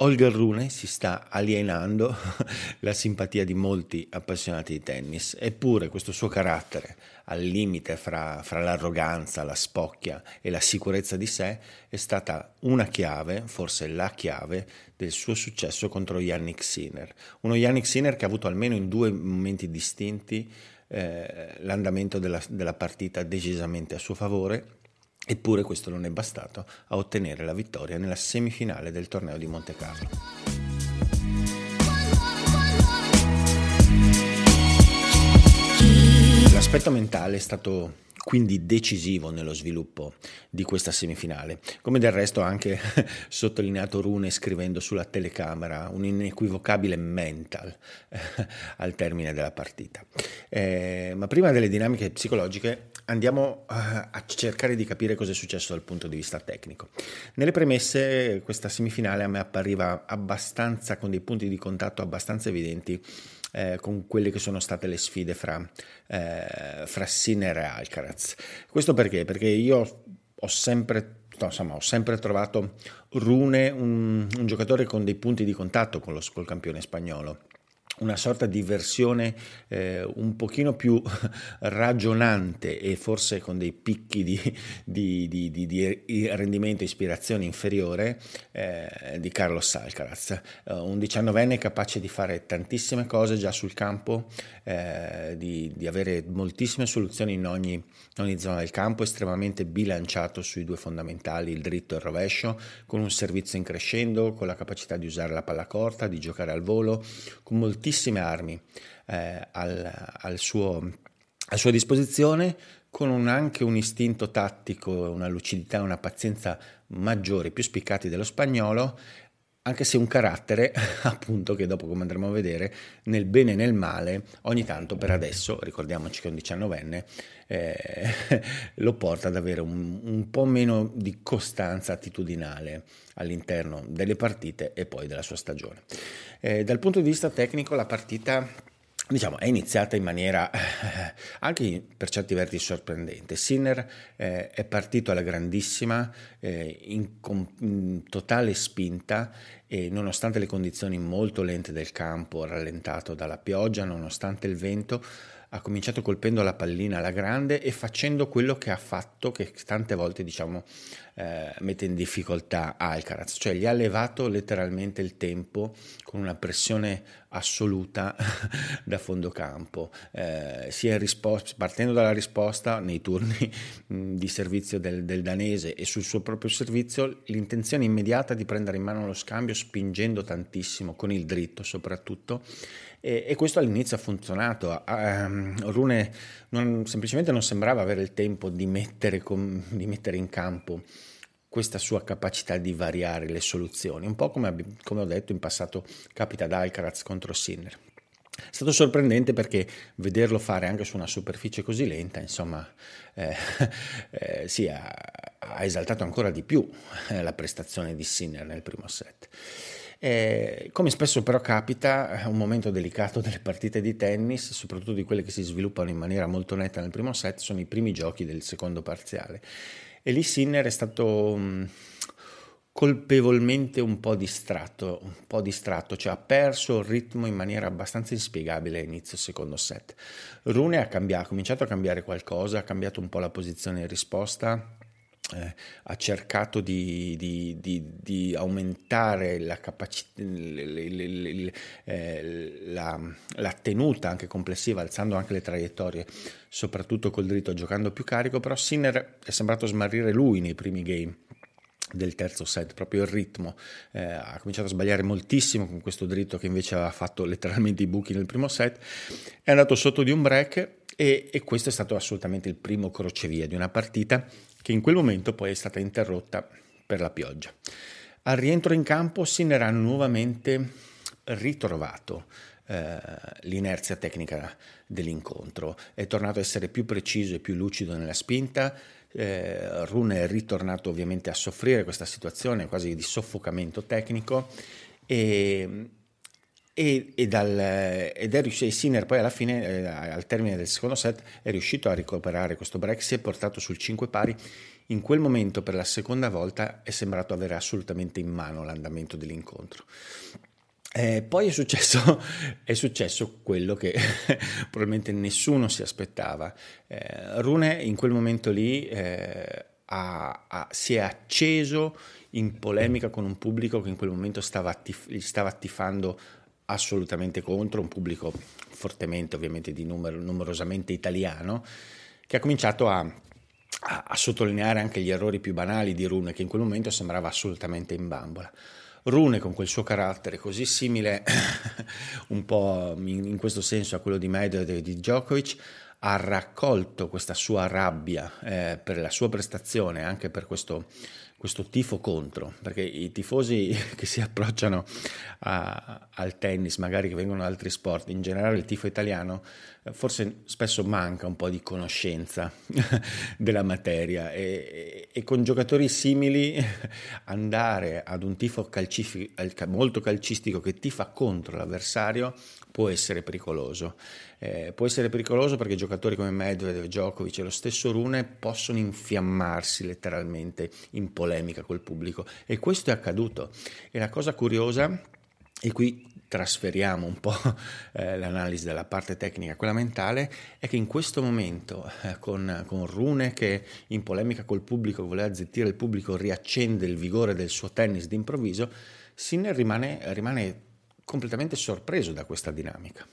Holger Rune si sta alienando la simpatia di molti appassionati di tennis, eppure questo suo carattere, al limite fra, fra, l'arroganza, la spocchia e la sicurezza di sé, è stata una chiave, forse la chiave, del suo successo contro Yannick Sinner. Uno Yannick Sinner che ha avuto almeno in due momenti distinti eh, l'andamento della, della partita decisamente a suo favore Eppure questo non è bastato a ottenere la vittoria nella semifinale del torneo di Monte Carlo. L'aspetto mentale è stato quindi decisivo nello sviluppo di questa semifinale, come del resto ha anche sottolineato Rune scrivendo sulla telecamera un inequivocabile mental eh, al termine della partita. Eh, ma prima delle dinamiche psicologiche andiamo a, a cercare di capire cosa è successo dal punto di vista tecnico. Nelle premesse questa semifinale a me appariva abbastanza con dei punti di contatto abbastanza evidenti eh, con quelle che sono state le sfide fra, eh, fra Sinner e Alcaraz. Questo perché? Perché io ho sempre, insomma, ho sempre trovato Rune un, un, giocatore con dei punti di contatto con lo, col campione spagnolo una sorta di versione eh, un pochino più ragionante e forse con dei picchi di, di, di, di rendimento e ispirazione inferiore eh, di Carlos Alcaraz, uh, un diciannovenne capace di fare tantissime cose già sul campo, eh, di, avere moltissime soluzioni in ogni, in ogni zona del campo, estremamente bilanciato sui due fondamentali, il dritto e il rovescio, con un servizio in crescendo, con la capacità di usare la palla corta, di giocare al volo, con moltissime moltissime armi eh, al, al suo, a sua disposizione, con un, anche un istinto tattico, una lucidità, una pazienza maggiori, più spiccati dello spagnolo, anche se un carattere, appunto, che dopo come andremo a vedere, nel bene e nel male, ogni tanto per adesso, ricordiamoci che è un diciannovenne, eh, lo porta ad avere un, un, po' meno di costanza attitudinale all'interno delle partite e poi della sua stagione. Eh, dal punto di vista tecnico la partita diciamo, è iniziata in maniera eh, anche per certi versi sorprendente. Sinner eh, è partito alla grandissima, eh, in, com- in, totale spinta e nonostante le condizioni molto lente del campo, rallentato dalla pioggia, nonostante il vento, ha cominciato colpendo la pallina alla grande e facendo quello che ha fatto, che tante volte diciamo eh, mette in difficoltà Alcaraz, cioè gli ha levato letteralmente il tempo con una pressione assoluta da fondo campo, eh, risposta, partendo dalla risposta nei turni di servizio del, del danese e sul suo proprio servizio, l'intenzione immediata di prendere in mano lo scambio spingendo tantissimo con il dritto soprattutto e, e questo all'inizio ha funzionato. Um, Rune non, semplicemente non sembrava avere il tempo di mettere, com, di mettere, in campo questa sua capacità di variare le soluzioni, un po' come, come ho detto in passato capita ad Alcaraz contro Sinner. È stato sorprendente perché vederlo fare anche su una superficie così lenta, insomma, eh, eh, sì, ha, ha, esaltato ancora di più eh, la prestazione di Sinner nel primo set. Eh, come spesso però capita, è un momento delicato delle partite di tennis, soprattutto di quelle che si sviluppano in maniera molto netta nel primo set, sono i primi giochi del secondo parziale. E lì Sinner è stato mm, colpevolmente un po' distratto, un po' distratto, cioè ha perso il ritmo in maniera abbastanza inspiegabile all'inizio del secondo set. Rune ha, cambiato, ha cominciato a cambiare qualcosa, ha cambiato un po' la posizione in risposta, eh, ha cercato di, di, di, di, aumentare la capacità, eh, la, la, tenuta anche complessiva, alzando anche le traiettorie, soprattutto col dritto, giocando più carico, però Sinner è sembrato smarrire lui nei primi game del terzo set, proprio il ritmo. Eh, ha cominciato a sbagliare moltissimo con questo dritto che invece aveva fatto letteralmente i buchi nel primo set. È andato sotto di un break e, e questo è stato assolutamente il primo crocevia di una partita che in quel momento poi è stata interrotta per la pioggia. Al rientro in campo Sinner ha nuovamente ritrovato eh, l'inerzia tecnica dell'incontro. È tornato a essere più preciso e più lucido nella spinta. Eh, Rune è ritornato ovviamente a soffrire questa situazione quasi di soffocamento tecnico e, e, e, dal, ed è riuscito, Sinner poi alla fine, eh, al termine del secondo set, è riuscito a recuperare questo break, si è portato sul 5 pari. In quel momento, per la seconda volta, è sembrato avere assolutamente in mano l'andamento dell'incontro. Eh, poi è successo, è successo, quello che probabilmente nessuno si aspettava. Eh, Rune in quel momento lì eh, ha, ha, si è acceso in polemica con un pubblico che in quel momento stava, attif- stava attifando assolutamente contro, un pubblico fortemente ovviamente di numero, numerosamente italiano, che ha cominciato a, a, a sottolineare anche gli errori più banali di Rune, che in quel momento sembrava assolutamente in bambola. Rune con quel suo carattere così simile un po' in, in questo senso a quello di Medvedev e di Djokovic ha raccolto questa sua rabbia eh, per la sua prestazione, anche per questo, questo, tifo contro, perché i tifosi che si approcciano a, al tennis, magari che vengono da altri sport, in generale il tifo italiano, eh, forse spesso manca un po' di conoscenza della materia. E, e, con giocatori simili andare ad un tifo calcifi, molto calcistico che tifa contro l'avversario può essere pericoloso. Eh, può essere pericoloso perché giocatori come Medvedev, Djokovic e lo stesso Rune possono infiammarsi letteralmente in polemica col pubblico e questo è accaduto. E la cosa curiosa, e qui trasferiamo un po' eh, l'analisi dalla parte tecnica a quella mentale, è che in questo momento eh, con, con, Rune che in polemica col pubblico voleva zittire il pubblico, riaccende il vigore del suo tennis d'improvviso, Sinner rimane, rimane completamente sorpreso da questa dinamica.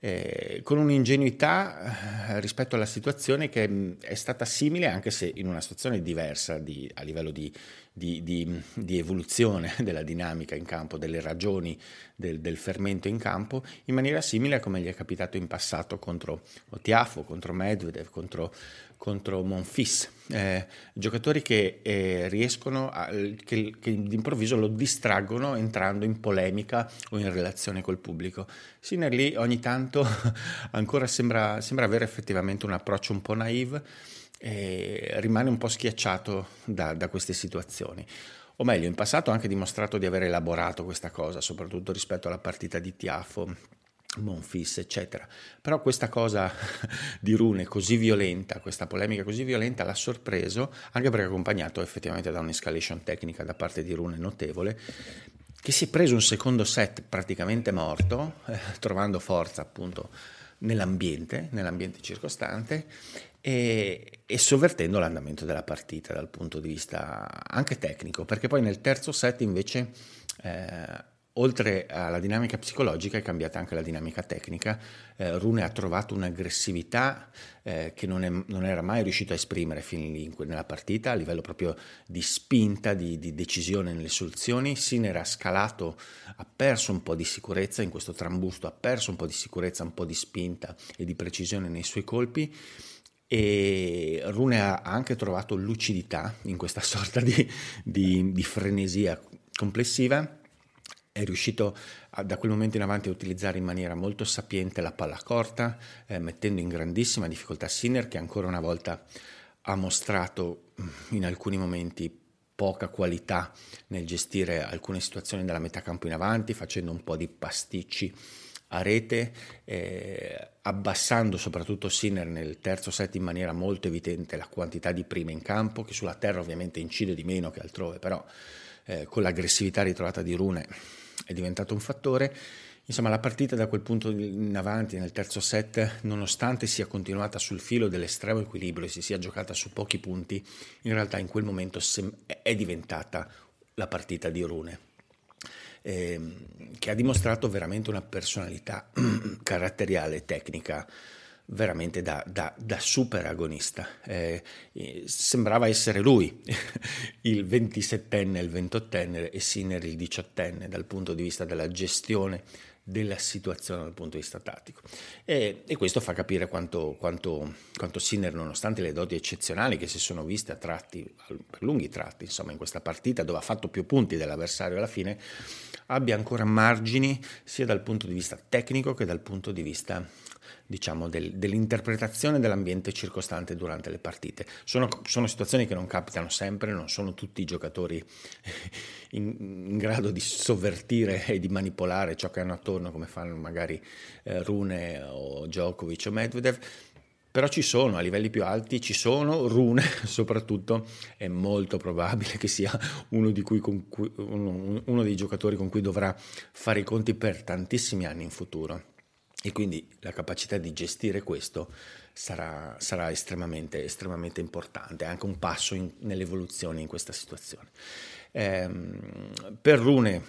Eh, con un'ingenuità eh, rispetto alla situazione che mm, è stata simile, anche se in una situazione diversa di, a livello di, di, di, evoluzione della dinamica in campo, delle ragioni del, del, fermento in campo, in maniera simile a come gli è capitato in passato contro Otiafo, contro Medvedev, contro, contro Monfils, eh, giocatori che eh, riescono a, che, che d'improvviso lo distraggono entrando in polemica o in relazione col pubblico. Sinner lì ogni tanto ancora sembra, sembra avere effettivamente un approccio un po' naive e rimane un po' schiacciato da, da queste situazioni o meglio, in passato ha anche dimostrato di aver elaborato questa cosa, soprattutto rispetto alla partita di Tiafo Monfis, eccetera. Però questa cosa di Rune così violenta, questa polemica così violenta l'ha sorpreso, anche perché accompagnato effettivamente da un'escalation tecnica da parte di Rune notevole, che si è preso un secondo set praticamente morto, eh, trovando forza appunto nell'ambiente, nell'ambiente circostante e, e, sovvertendo l'andamento della partita dal punto di vista anche tecnico, perché poi nel terzo set invece eh, Oltre alla dinamica psicologica è cambiata anche la dinamica tecnica. Eh, Rune ha trovato un'aggressività eh, che non, è, non, era mai riuscito a esprimere fin lì nella partita, a livello proprio di spinta, di, di decisione nelle soluzioni. Sinner ha scalato, ha perso un po' di sicurezza in questo trambusto, ha perso un po' di sicurezza, un po' di spinta e di precisione nei suoi colpi e Rune ha anche trovato lucidità in questa sorta di, di, di frenesia complessiva è riuscito a, da quel momento in avanti a utilizzare in maniera molto sapiente la palla corta, eh, mettendo in grandissima difficoltà Sinner che ancora una volta ha mostrato mm, in alcuni momenti poca qualità nel gestire alcune situazioni dalla metà campo in avanti, facendo un po' di pasticci a rete, eh, abbassando soprattutto Sinner nel terzo set in maniera molto evidente la quantità di prime in campo, che sulla terra ovviamente incide di meno che altrove, però eh, con l'aggressività ritrovata di Rune è diventato un fattore. Insomma, la partita da quel punto in avanti, nel terzo set, nonostante sia continuata sul filo dell'estremo equilibrio e si sia giocata su pochi punti, in realtà in quel momento è diventata la partita di Rune, ehm, che ha dimostrato veramente una personalità caratteriale e tecnica veramente da, da, da super agonista. Eh, sembrava essere lui il 27enne, il 28enne e Sinner il 18enne dal punto di vista della gestione della situazione dal punto di vista tattico. E, e questo fa capire quanto, quanto, quanto, Sinner, nonostante le doti eccezionali che si sono viste a tratti, per lunghi tratti, insomma, in questa partita dove ha fatto più punti dell'avversario alla fine, abbia ancora margini sia dal punto di vista tecnico che dal punto di vista diciamo, del, dell'interpretazione dell'ambiente circostante durante le partite. Sono, sono, situazioni che non capitano sempre, non sono tutti i giocatori in, in, grado di sovvertire e di manipolare ciò che hanno attorno, come fanno magari eh, Rune o Djokovic o Medvedev. Però ci sono, a livelli più alti ci sono, Rune soprattutto è molto probabile che sia uno, cui, cui, uno, uno dei giocatori con cui dovrà fare i conti per tantissimi anni in futuro e quindi la capacità di gestire questo sarà, sarà estremamente, estremamente, importante, anche un passo in, nell'evoluzione in questa situazione. Eh, per Rune,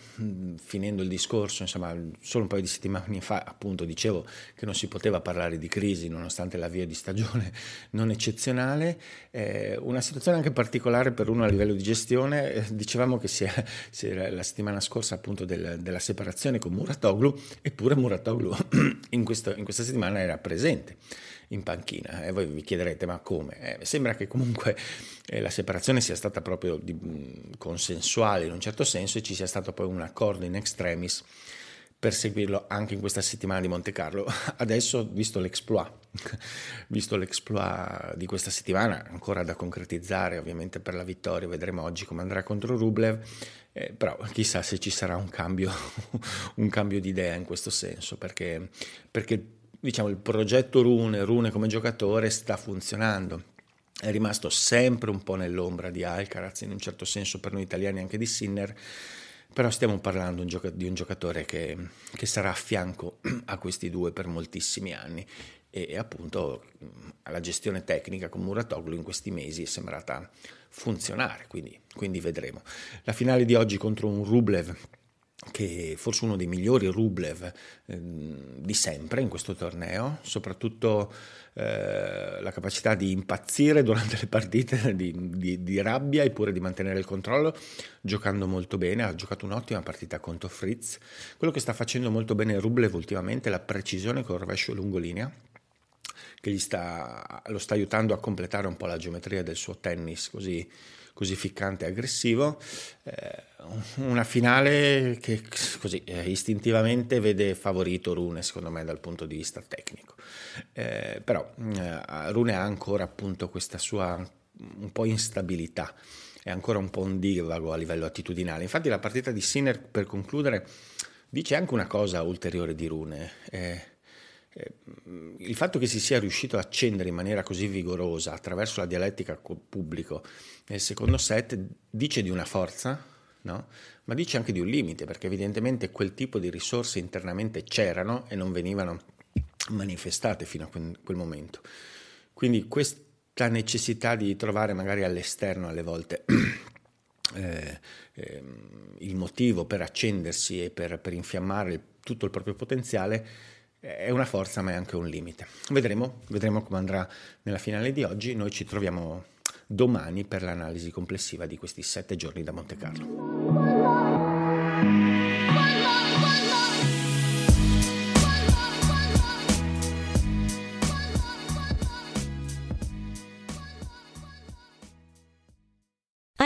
finendo il discorso, insomma, solo un paio di settimane fa appunto dicevo che non si poteva parlare di crisi nonostante l'avvio di stagione non eccezionale, eh, una situazione anche particolare per uno a livello di gestione, eh, dicevamo che si è, si è, la settimana scorsa appunto del, della separazione con Muratoglu, eppure Muratoglu in, questo, in questa settimana era presente in panchina. E voi vi chiederete, ma come? Eh, sembra che comunque eh, la separazione sia stata proprio di, mh, consensuale in un certo senso e ci sia stato poi un accordo in extremis per seguirlo anche in questa settimana di Monte Carlo. Adesso, visto l'exploit, visto l'exploit di questa settimana, ancora da concretizzare ovviamente per la vittoria, vedremo oggi come andrà contro Rublev, eh, però chissà se ci sarà un cambio, un cambio di idea in questo senso, perché, perché diciamo, il progetto Rune, Rune come giocatore sta funzionando. È rimasto sempre un po' nell'ombra di Alcaraz, in un certo senso per noi italiani anche di Sinner, però stiamo parlando di un giocatore che, che sarà a fianco a questi due per moltissimi anni e, e appunto la gestione tecnica con Muratoglu in questi mesi è sembrata funzionare, quindi, quindi vedremo. La finale di oggi contro un Rublev che forse uno dei migliori Rublev eh, di sempre in questo torneo, soprattutto eh, la capacità di impazzire durante le partite, di, di, di, rabbia eppure di mantenere il controllo, giocando molto bene, ha giocato un'ottima partita contro Fritz. Quello che sta facendo molto bene Rublev ultimamente è la precisione con il rovescio lungolinea, che sta, lo sta aiutando a completare un po' la geometria del suo tennis così così ficcante e aggressivo. Eh, una finale che così eh, istintivamente vede favorito Rune, secondo me, dal punto di vista tecnico. Eh, però eh, Rune ha ancora appunto questa sua un po' instabilità, è ancora un po' un divago a livello attitudinale. Infatti la partita di Sinner, per concludere, dice anche una cosa ulteriore di Rune. Eh, il fatto che si sia riuscito a accendere in maniera così vigorosa attraverso la dialettica col pubblico nel secondo set dice di una forza, no? ma dice anche di un limite, perché evidentemente quel tipo di risorse internamente c'erano e non venivano manifestate fino a quel momento. Quindi questa necessità di trovare magari all'esterno alle volte eh, eh, il motivo per accendersi e per, per infiammare tutto il proprio potenziale è una forza ma è anche un limite. Vedremo, vedremo come andrà nella finale di oggi. Noi ci troviamo domani per l'analisi complessiva di questi sette giorni da Monte Carlo.